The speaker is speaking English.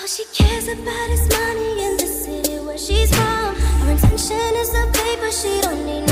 All she cares about is money in the city where she's from. Her intention is the paper, she don't need no